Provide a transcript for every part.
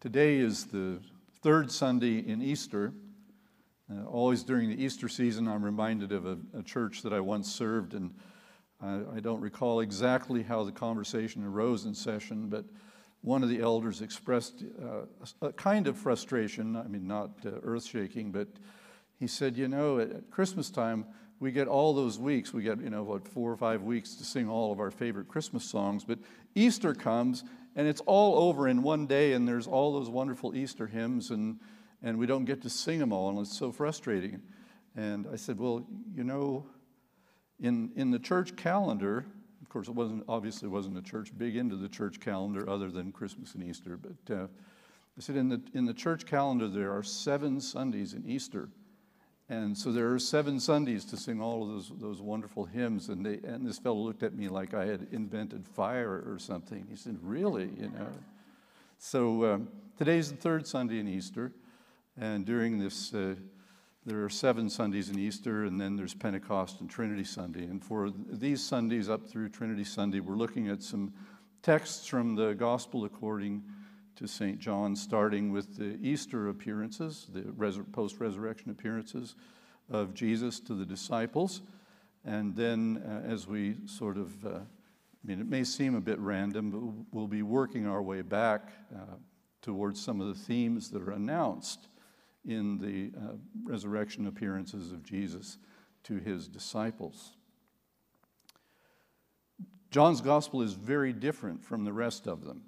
Today is the third Sunday in Easter. Uh, always during the Easter season, I'm reminded of a, a church that I once served, and I, I, don't recall exactly how the conversation arose in session, but one of the elders expressed uh, a kind of frustration. I mean, not uh, earth shaking, but he said, You know, at Christmas time, we get all those weeks. We get, you know, what, four or five weeks to sing all of our favorite Christmas songs. But Easter comes, and it's all over in one day, and there's all those wonderful Easter hymns, and, and we don't get to sing them all, and it's so frustrating. And I said, Well, you know, in, in the church calendar, of course, it wasn't obviously wasn't a church big into the church calendar other than Christmas and Easter, but uh, I said in the in the church calendar there are seven Sundays in Easter, and so there are seven Sundays to sing all of those, those wonderful hymns. And, they, and this fellow looked at me like I had invented fire or something. He said, Really? You know? So um, today's the third Sunday in Easter. And during this, uh, there are seven Sundays in Easter, and then there's Pentecost and Trinity Sunday. And for these Sundays up through Trinity Sunday, we're looking at some texts from the Gospel according to St. John, starting with the Easter appearances, the post resurrection appearances of Jesus to the disciples. And then, uh, as we sort of, uh, I mean, it may seem a bit random, but we'll be working our way back uh, towards some of the themes that are announced in the uh, resurrection appearances of Jesus to his disciples. John's gospel is very different from the rest of them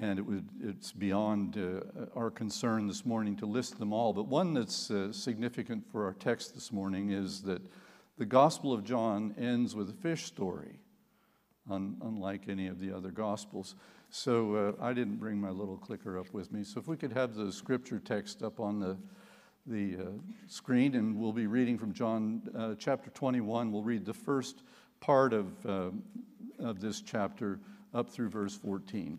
and it would, it's beyond uh, our concern this morning to list them all. But one that's uh, significant for our text this morning is that the Gospel of John ends with a fish story, un- unlike any of the other Gospels. So uh, I didn't bring my little clicker up with me. So if we could have the scripture text up on the, the uh, screen, and we'll be reading from John uh, chapter 21. We'll read the first part of, uh, of this chapter up through verse 14.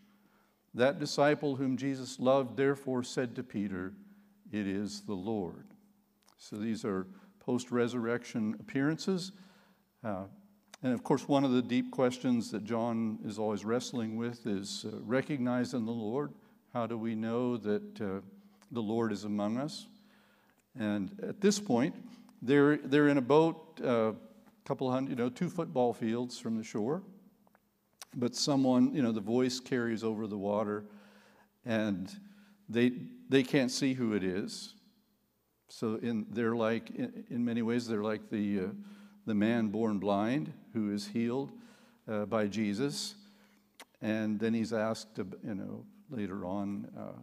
That disciple whom Jesus loved therefore said to Peter, It is the Lord. So these are post resurrection appearances. Uh, and of course, one of the deep questions that John is always wrestling with is uh, recognizing the Lord. How do we know that uh, the Lord is among us? And at this point, they're, they're in a boat, a uh, couple hundred, you know, two football fields from the shore but someone, you know, the voice carries over the water and they, they can't see who it is. So in, they're like, in, in many ways, they're like the, uh, the man born blind who is healed uh, by Jesus. And then he's asked, you know, later on, uh,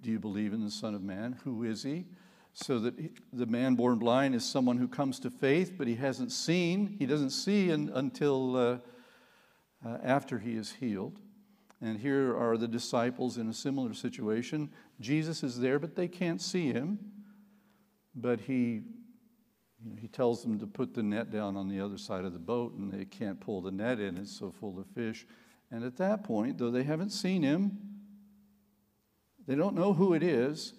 do you believe in the Son of Man? Who is he? So that he, the man born blind is someone who comes to faith, but he hasn't seen. He doesn't see in, until uh, after he is healed. And here are the disciples in a similar situation. Jesus is there, but they can't see him. But he, you know, he tells them to put the net down on the other side of the boat, and they can't pull the net in, it's so full of fish. And at that point, though they haven't seen him, they don't know who it is,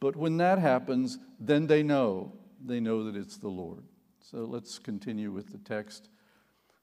but when that happens, then they know. They know that it's the Lord. So let's continue with the text.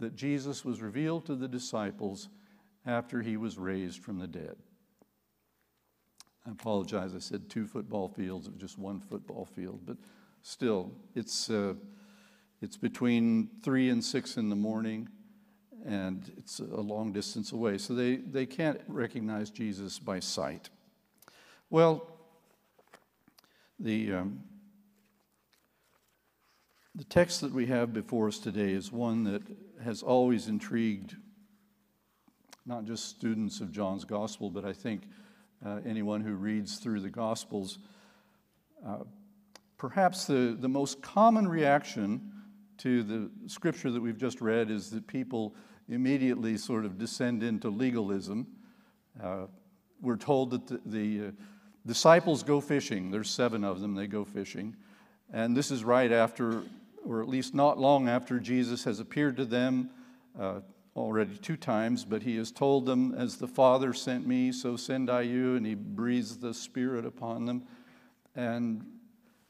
that Jesus was revealed to the disciples after he was raised from the dead. I apologize, I said two football fields, it was just one football field, but still, it's, uh, it's between three and six in the morning, and it's a long distance away, so they, they can't recognize Jesus by sight. Well, the, um, the text that we have before us today is one that has always intrigued not just students of John's gospel, but I think uh, anyone who reads through the gospels. Uh, perhaps the, the most common reaction to the scripture that we've just read is that people immediately sort of descend into legalism. Uh, we're told that the, the uh, disciples go fishing. There's seven of them, they go fishing. And this is right after, or at least not long after, Jesus has appeared to them uh, already two times, but he has told them, As the Father sent me, so send I you, and he breathes the Spirit upon them. And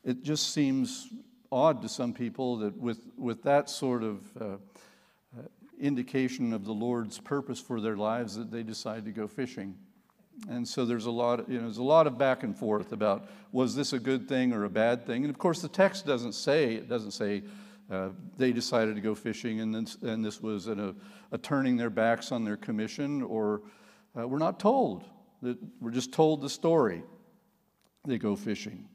it just seems odd to some people that with, with that sort of uh, uh, indication of the Lord's purpose for their lives, that they decide to go fishing. And so there's a lot, you know, there's a lot of back and forth about was this a good thing or a bad thing. And of course, the text doesn't say it doesn't say uh, they decided to go fishing and this, and this was a, a turning their backs on their commission, or uh, we're not told. We're just told the story. They go fishing.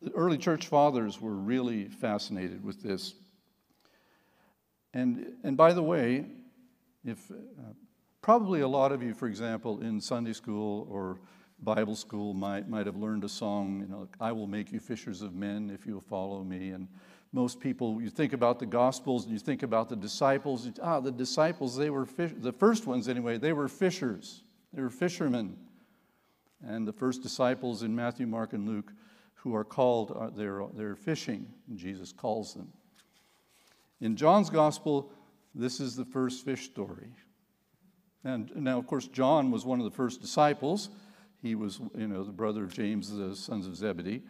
The early church fathers were really fascinated with this. And, and by the way, if uh, Probably a lot of you, for example, in Sunday school or Bible school might, might have learned a song, you know, I will make you fishers of men if you'll follow me. And most people, you think about the Gospels and you think about the disciples. Ah, the disciples, they were fish, the first ones anyway, they were fishers. They were fishermen. And the first disciples in Matthew, Mark, and Luke who are called, uh, they're, they're fishing. Jesus calls them. In John's Gospel, this is the first fish story. And now, of course, John was one of the first disciples. He was, you know, the brother of James, the sons of Zebedee.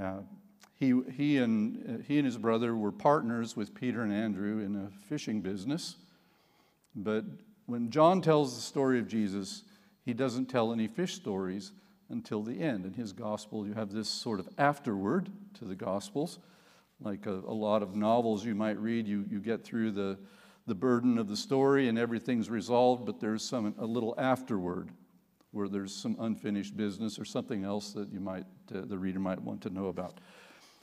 Uh, he, he, and, uh, he and his brother were partners with Peter and Andrew in a fishing business. But when John tells the story of Jesus, he doesn't tell any fish stories until the end. In his gospel, you have this sort of afterword to the gospels. Like a, a lot of novels you might read, you, you get through the, the burden of the story and everything's resolved, but there's some a little afterward where there's some unfinished business or something else that you might uh, the reader might want to know about.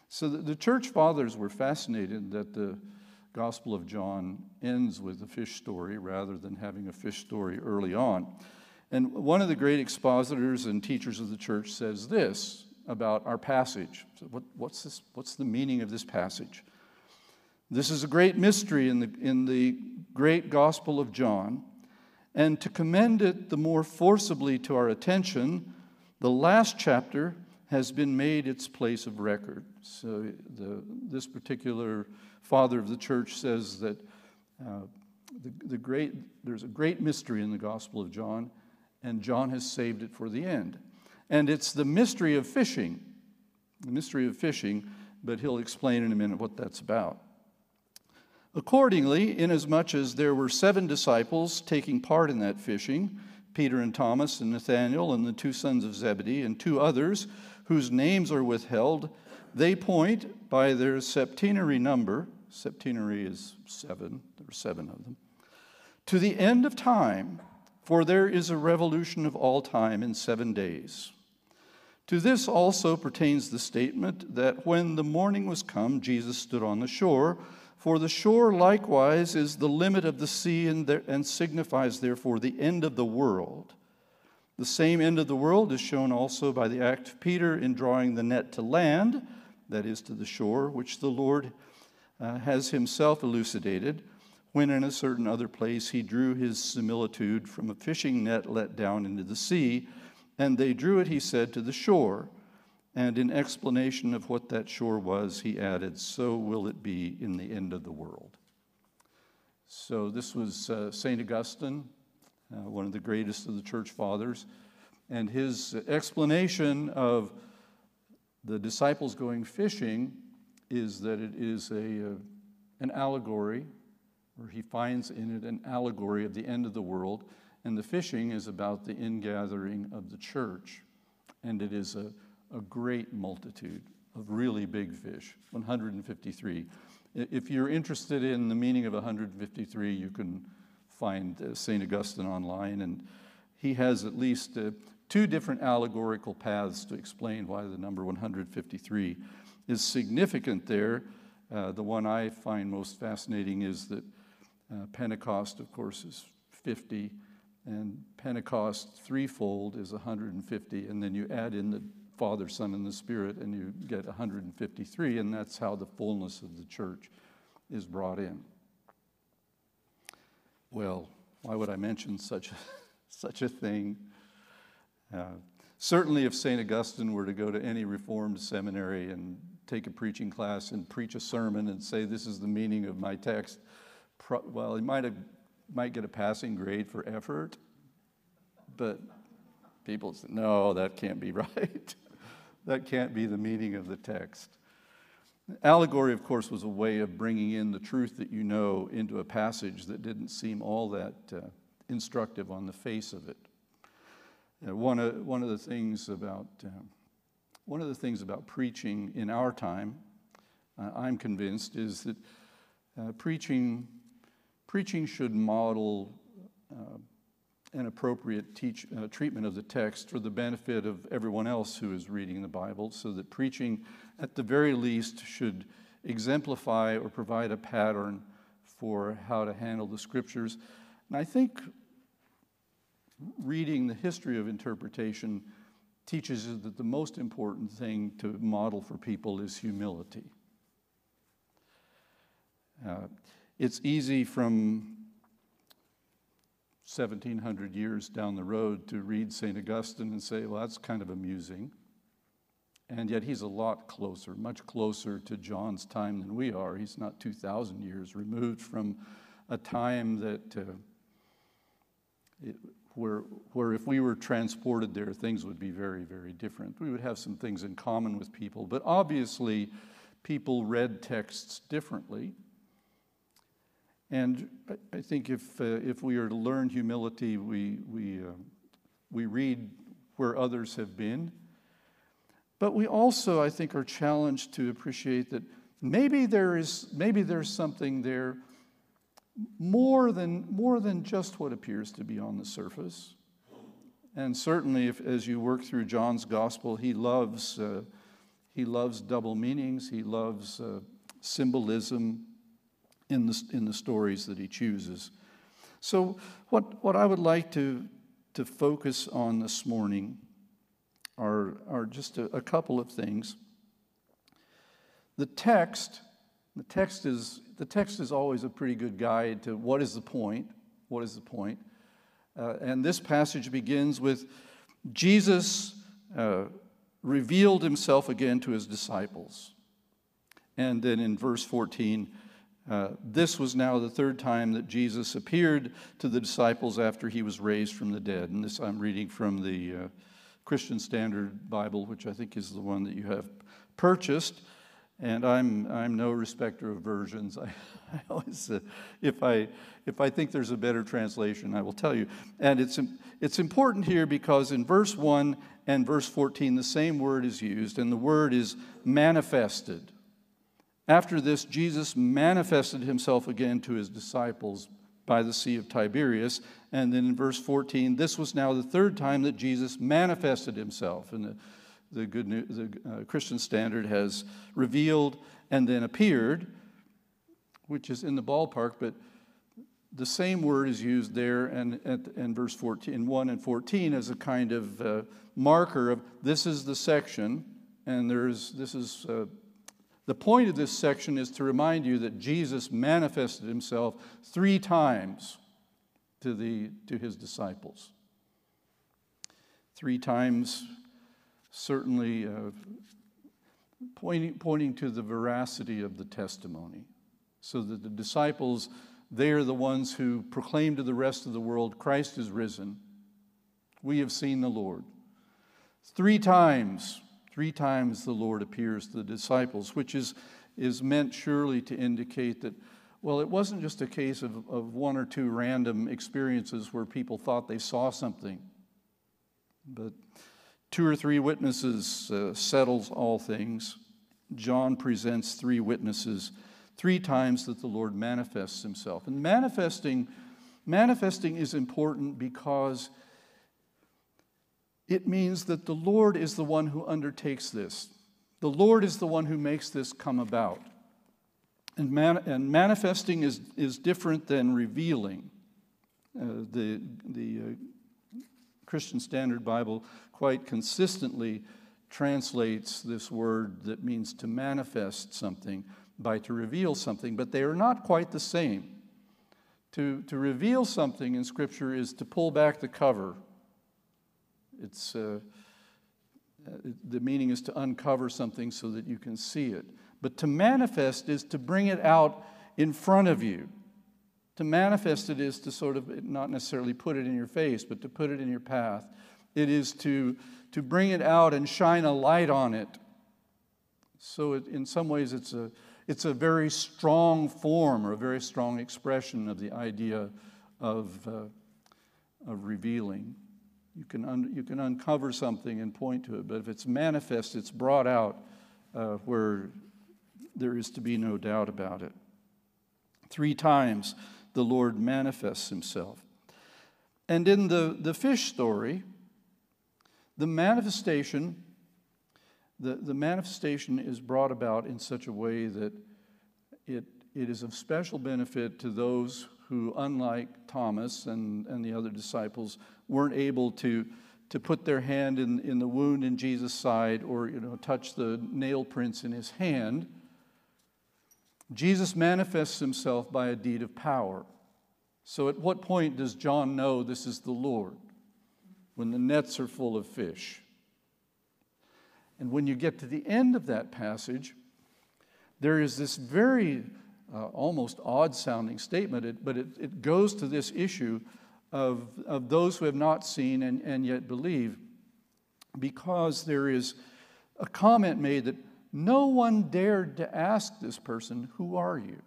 So the, the church fathers were fascinated that the Gospel of John ends with a fish story rather than having a fish story early on. And one of the great expositors and teachers of the church says this about our passage. So what, what's, this, what's the meaning of this passage? This is a great mystery in the, in the great Gospel of John. And to commend it the more forcibly to our attention, the last chapter has been made its place of record. So, the, this particular father of the church says that uh, the, the great, there's a great mystery in the Gospel of John, and John has saved it for the end. And it's the mystery of fishing, the mystery of fishing, but he'll explain in a minute what that's about. Accordingly, inasmuch as there were seven disciples taking part in that fishing, Peter and Thomas and Nathanael and the two sons of Zebedee and two others whose names are withheld, they point by their septenary number, septenary is seven, there are seven of them, to the end of time, for there is a revolution of all time in seven days. To this also pertains the statement that when the morning was come, Jesus stood on the shore for the shore likewise is the limit of the sea and, there, and signifies, therefore, the end of the world. The same end of the world is shown also by the act of Peter in drawing the net to land, that is, to the shore, which the Lord uh, has himself elucidated when in a certain other place he drew his similitude from a fishing net let down into the sea. And they drew it, he said, to the shore. And in explanation of what that shore was, he added, So will it be in the end of the world. So this was uh, St. Augustine, uh, one of the greatest of the church fathers. And his explanation of the disciples going fishing is that it is a, uh, an allegory, or he finds in it an allegory of the end of the world. And the fishing is about the ingathering of the church. And it is a, a great multitude of really big fish 153. If you're interested in the meaning of 153, you can find uh, St. Augustine online, and he has at least uh, two different allegorical paths to explain why the number 153 is significant there. Uh, the one I find most fascinating is that uh, Pentecost, of course, is 50, and Pentecost threefold is 150, and then you add in the Father, Son, and the Spirit, and you get 153, and that's how the fullness of the church is brought in. Well, why would I mention such a, such a thing? Uh, certainly, if St. Augustine were to go to any Reformed seminary and take a preaching class and preach a sermon and say, This is the meaning of my text, pro- well, he might, have, might get a passing grade for effort, but people say, No, that can't be right. That can't be the meaning of the text. Allegory, of course, was a way of bringing in the truth that you know into a passage that didn't seem all that uh, instructive on the face of it. Uh, one, of, one of the things about uh, one of the things about preaching in our time, uh, I'm convinced, is that uh, preaching preaching should model uh, an appropriate teach, uh, treatment of the text for the benefit of everyone else who is reading the Bible, so that preaching, at the very least, should exemplify or provide a pattern for how to handle the scriptures. And I think reading the history of interpretation teaches us that the most important thing to model for people is humility. Uh, it's easy from 1700 years down the road to read St. Augustine and say, well, that's kind of amusing. And yet he's a lot closer, much closer to John's time than we are. He's not 2,000 years removed from a time that uh, it, where, where if we were transported there, things would be very, very different. We would have some things in common with people, but obviously, people read texts differently. And I think if, uh, if we are to learn humility, we, we, uh, we read where others have been. But we also, I think, are challenged to appreciate that maybe there is maybe there's something there more than, more than just what appears to be on the surface. And certainly, if, as you work through John's gospel, he loves, uh, he loves double meanings, he loves uh, symbolism, in the, in the stories that he chooses. So, what, what I would like to, to focus on this morning are, are just a, a couple of things. The text, the text is the text is always a pretty good guide to what is the point. What is the point? Uh, and this passage begins with Jesus uh, revealed himself again to his disciples. And then in verse 14, uh, this was now the third time that Jesus appeared to the disciples after he was raised from the dead. And this I'm reading from the uh, Christian Standard Bible, which I think is the one that you have purchased. And I'm, I'm no respecter of versions. I, I always, uh, if, I, if I think there's a better translation, I will tell you. And it's, it's important here because in verse 1 and verse 14, the same word is used, and the word is manifested. After this, Jesus manifested himself again to his disciples by the Sea of Tiberias. And then in verse 14, this was now the third time that Jesus manifested himself. And the, the, good news, the uh, Christian standard has revealed and then appeared, which is in the ballpark, but the same word is used there and in verse 14, in 1 and 14 as a kind of uh, marker of this is the section, and there's this is uh, the point of this section is to remind you that Jesus manifested himself three times to, the, to his disciples. Three times, certainly uh, pointing, pointing to the veracity of the testimony, so that the disciples they are the ones who proclaim to the rest of the world Christ is risen. We have seen the Lord. Three times, three times the Lord appears to the disciples, which is, is meant surely to indicate that, well, it wasn't just a case of, of one or two random experiences where people thought they saw something, but two or three witnesses uh, settles all things. John presents three witnesses three times that the Lord manifests himself. And manifesting, manifesting is important because it means that the Lord is the one who undertakes this. The Lord is the one who makes this come about. And, man, and manifesting is, is different than revealing. Uh, the the uh, Christian Standard Bible quite consistently translates this word that means to manifest something by to reveal something, but they are not quite the same. To, to reveal something in Scripture is to pull back the cover. It's, uh, the meaning is to uncover something so that you can see it. But to manifest is to bring it out in front of you. To manifest it is to sort of not necessarily put it in your face, but to put it in your path. It is to, to bring it out and shine a light on it. So, it, in some ways, it's a, it's a very strong form or a very strong expression of the idea of, uh, of revealing. You can, un- you can uncover something and point to it, but if it's manifest, it's brought out uh, where there is to be no doubt about it. Three times the Lord manifests himself. And in the, the fish story, the manifestation the, the manifestation is brought about in such a way that it, it is of special benefit to those who, unlike Thomas and, and the other disciples, weren't able to, to put their hand in, in the wound in Jesus' side or you know, touch the nail prints in his hand. Jesus manifests himself by a deed of power. So, at what point does John know this is the Lord? When the nets are full of fish. And when you get to the end of that passage, there is this very uh, almost odd sounding statement, it, but it, it goes to this issue of, of those who have not seen and, and yet believe, because there is a comment made that no one dared to ask this person, Who are you?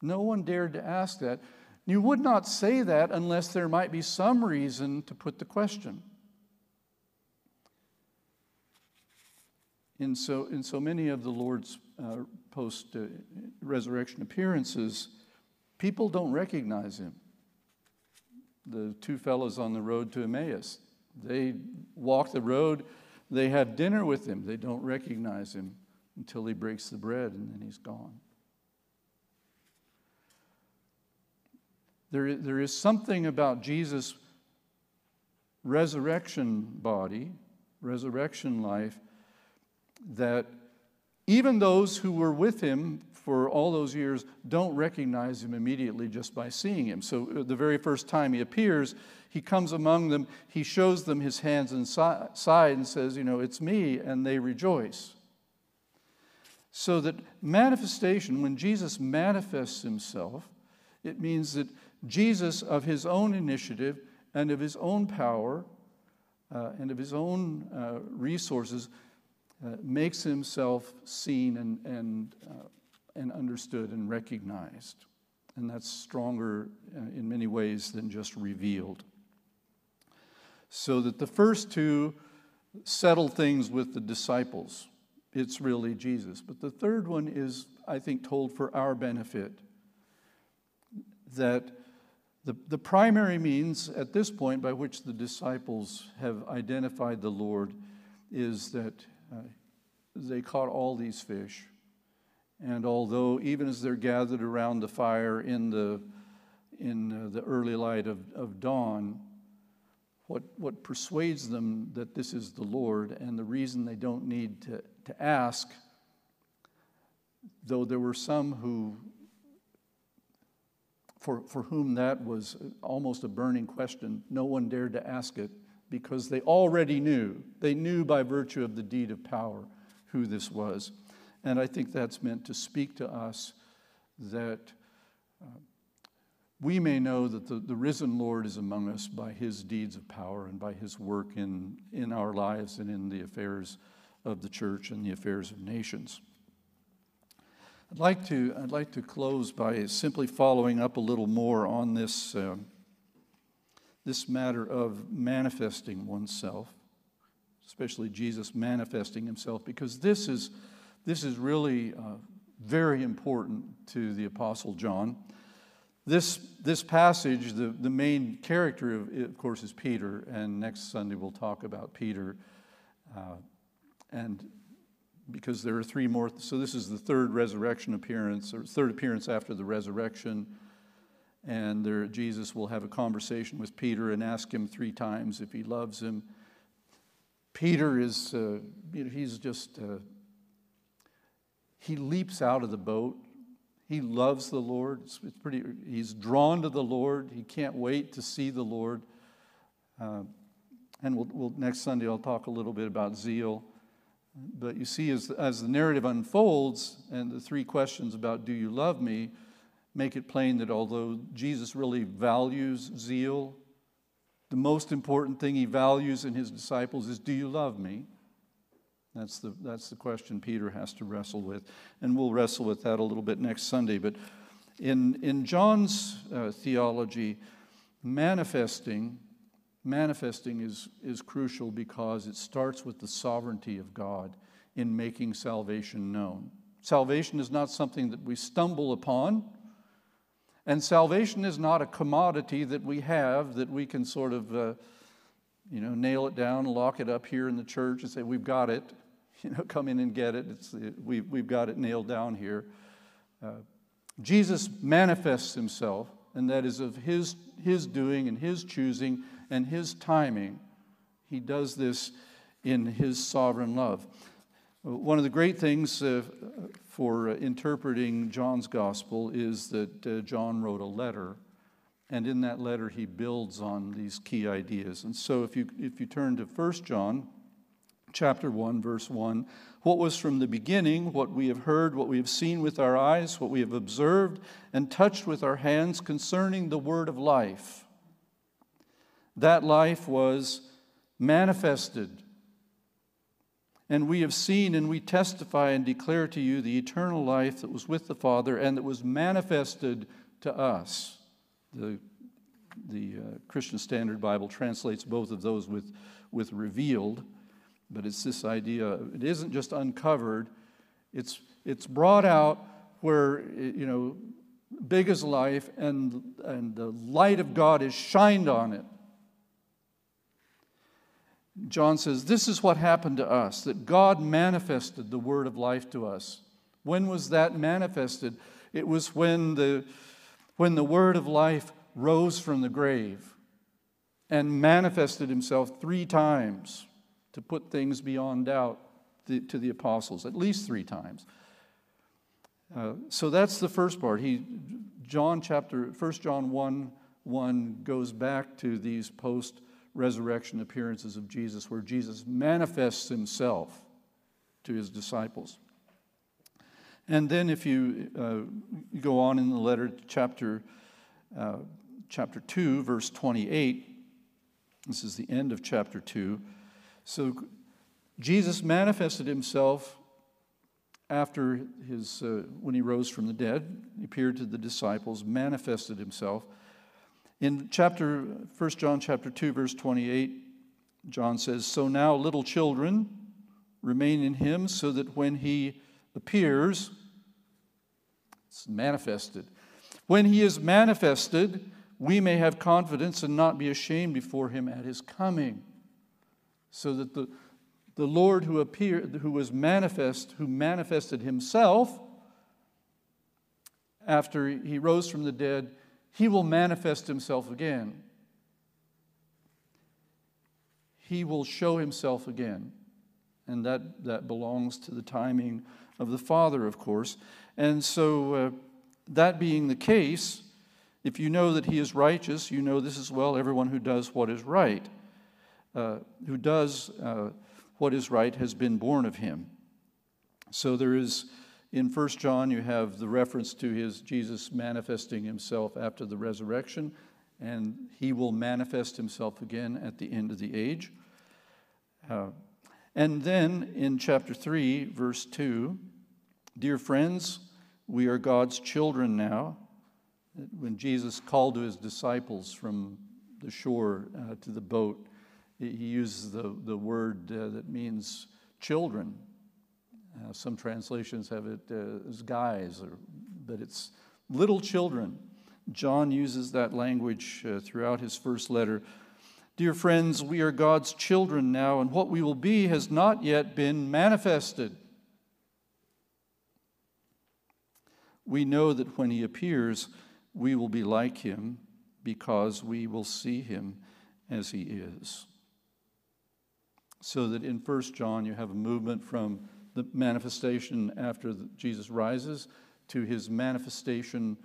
No one dared to ask that. You would not say that unless there might be some reason to put the question. in so, in so many of the Lord's uh, post resurrection appearances, people don't recognize him. The two fellows on the road to Emmaus, they walk the road, they have dinner with him, they don't recognize him until he breaks the bread and then he's gone. There, there is something about Jesus' resurrection body, resurrection life, that even those who were with him for all those years don't recognize him immediately just by seeing him. So, uh, the very first time he appears, he comes among them, he shows them his hands and side and says, You know, it's me, and they rejoice. So that manifestation, when Jesus manifests himself, it means that Jesus, of his own initiative and of his own power uh, and of his own uh, resources, uh, makes himself seen and, and, uh, and understood and recognized. And that's stronger uh, in many ways than just revealed. So that the first two settle things with the disciples. It's really Jesus. But the third one is, I think, told for our benefit. That the, the primary means at this point by which the disciples have identified the Lord is that they caught all these fish, And although, even as they're gathered around the fire in the, in the early light of, of dawn, what, what persuades them that this is the Lord and the reason they don't need to, to ask, though there were some who, for, for whom that was almost a burning question, no one dared to ask it because they already knew. They knew by virtue of the deed of power who this was. And I think that's meant to speak to us that uh, we may know that the, the risen Lord is among us by his deeds of power and by his work in, in our lives and in the affairs of the church and the affairs of nations. I'd like to, I'd like to close by simply following up a little more on this, uh, this matter of manifesting oneself, especially Jesus manifesting himself, because this is, this is really uh, very important to the Apostle John. This, this passage, the, the main character, of, of course, is Peter, and next Sunday we'll talk about Peter. Uh, and because there are three more, so this is the third resurrection appearance, or third appearance after the resurrection. And there, Jesus will have a conversation with Peter and ask him three times if he loves him. Peter is, uh, you know, he's just, uh, he leaps out of the boat he loves the Lord. It's, it's pretty, he's drawn to the Lord. He can't wait to see the Lord. Uh, and we'll, we'll, next Sunday, I'll talk a little bit about zeal. But you see, as, as the narrative unfolds, and the three questions about do you love me make it plain that although Jesus really values zeal, the most important thing he values in his disciples is do you love me? That's the, that's the question Peter has to wrestle with. And we'll wrestle with that a little bit next Sunday. But in, in John's uh, theology, manifesting, manifesting is, is crucial because it starts with the sovereignty of God in making salvation known. Salvation is not something that we stumble upon. And salvation is not a commodity that we have that we can sort of, uh, you know, nail it down, lock it up here in the church and say, we've got it. you know, come in and get it. It's, we, we've got it nailed down here. Uh, Jesus manifests himself, and that is of his, his doing and his choosing and his timing. He does this in his sovereign love. One of the great things uh, for interpreting John's gospel is that uh, John wrote a letter, and in that letter he builds on these key ideas. And so if you, if you turn to 1 John, chapter 1, verse 1. What was from the beginning, what we have heard, what we have seen with our eyes, what we have observed and touched with our hands concerning the word of life. That life was manifested. And we have seen and we testify and declare to you the eternal life that was with the Father and that was manifested to us. The, the uh, Christian Standard Bible translates both of those with, with revealed. But it's this idea, it isn't just uncovered, it's, it's brought out where, you know, big as life and, and the light of God is shined on it. John says, This is what happened to us, that God manifested the word of life to us. When was that manifested? It was when the, when the word of life rose from the grave and manifested himself three times to put things beyond doubt to the apostles, at least three times. Uh, so that's the first part. He, John chapter, 1 John 1 1 goes back to these post resurrection appearances of Jesus where Jesus manifests himself to his disciples. And then if you uh, go on in the letter, to chapter, uh, chapter 2, verse 28, this is the end of chapter 2. So Jesus manifested himself after his, uh, when he rose from the dead, he appeared to the disciples, manifested himself. In chapter, 1 John chapter 2, verse 28, John says, So now, little children, remain in him, so that when he appears, it's manifested. When he is manifested, we may have confidence and not be ashamed before him at his coming so that the, the Lord who appeared, who was manifest, who manifested himself after he rose from the dead, he will manifest himself again. He will show himself again. And that, that belongs to the timing of the Father, of course. And so, uh, that being the case, if you know that he is righteous, you know this as well everyone who does what is right. Uh, who does uh, what is right has been born of him. So there is, in 1 John, you have the reference to his Jesus manifesting himself after the resurrection, and he will manifest himself again at the end of the age. Uh, and then in chapter 3, verse 2, dear friends, we are God's children now. When Jesus called to his disciples from the shore uh, to the boat, he uses the, the word uh, that means children. Uh, some translations have it uh, as guys, or, but it's little children. John uses that language uh, throughout his first letter. Dear friends, we are God's children now, and what we will be has not yet been manifested. We know that when he appears, we will be like him because we will see him as he is. So that in 1 John, you have a movement from the manifestation after Jesus rises to his manifestation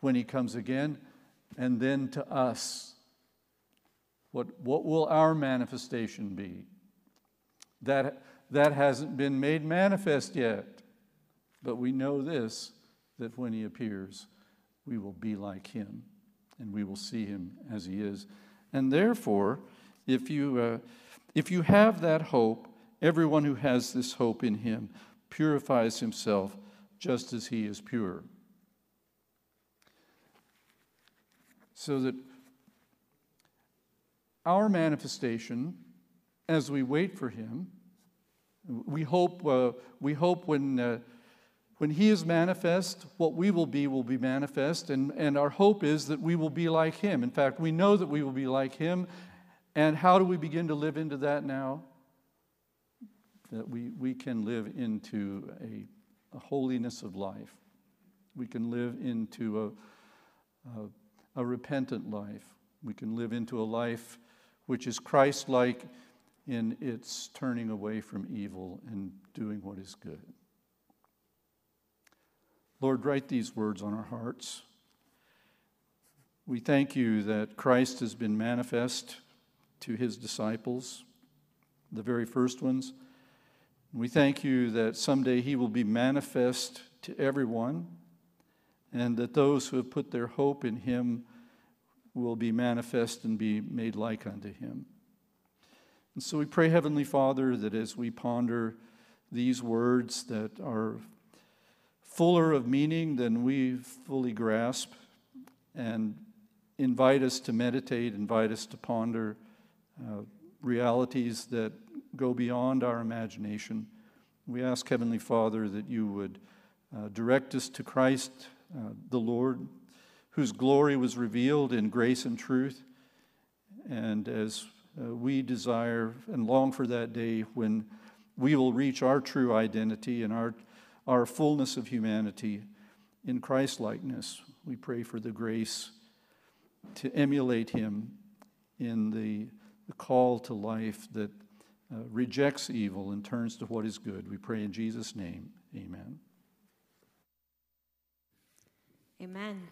when he comes again, and then to us. What, what will our manifestation be? That, that hasn't been made manifest yet. But we know this that when he appears, we will be like him and we will see him as he is. And therefore, if you, uh, if you have that hope, Everyone who has this hope in him purifies himself just as he is pure. So that our manifestation, as we wait for him, we hope, uh, we hope when, uh, when he is manifest, what we will be will be manifest, and, and our hope is that we will be like him. In fact, we know that we will be like him. And how do we begin to live into that now? That we, we can live into a, a holiness of life. We can live into a, a, a repentant life. We can live into a life which is Christ like in its turning away from evil and doing what is good. Lord, write these words on our hearts. We thank you that Christ has been manifest to his disciples, the very first ones. We thank you that someday he will be manifest to everyone, and that those who have put their hope in him will be manifest and be made like unto him. And so we pray, Heavenly Father, that as we ponder these words that are fuller of meaning than we fully grasp, and invite us to meditate, invite us to ponder uh, realities that go beyond our imagination. We ask, Heavenly Father, that you would uh, direct us to Christ, uh, the Lord, whose glory was revealed in grace and truth. And as uh, we desire and long for that day when we will reach our true identity and our, our fullness of humanity in Christ likeness, we pray for the grace to emulate him in the, the call to life that uh, rejects evil and turns to what is good. We pray in Jesus' name. Amen. Amen.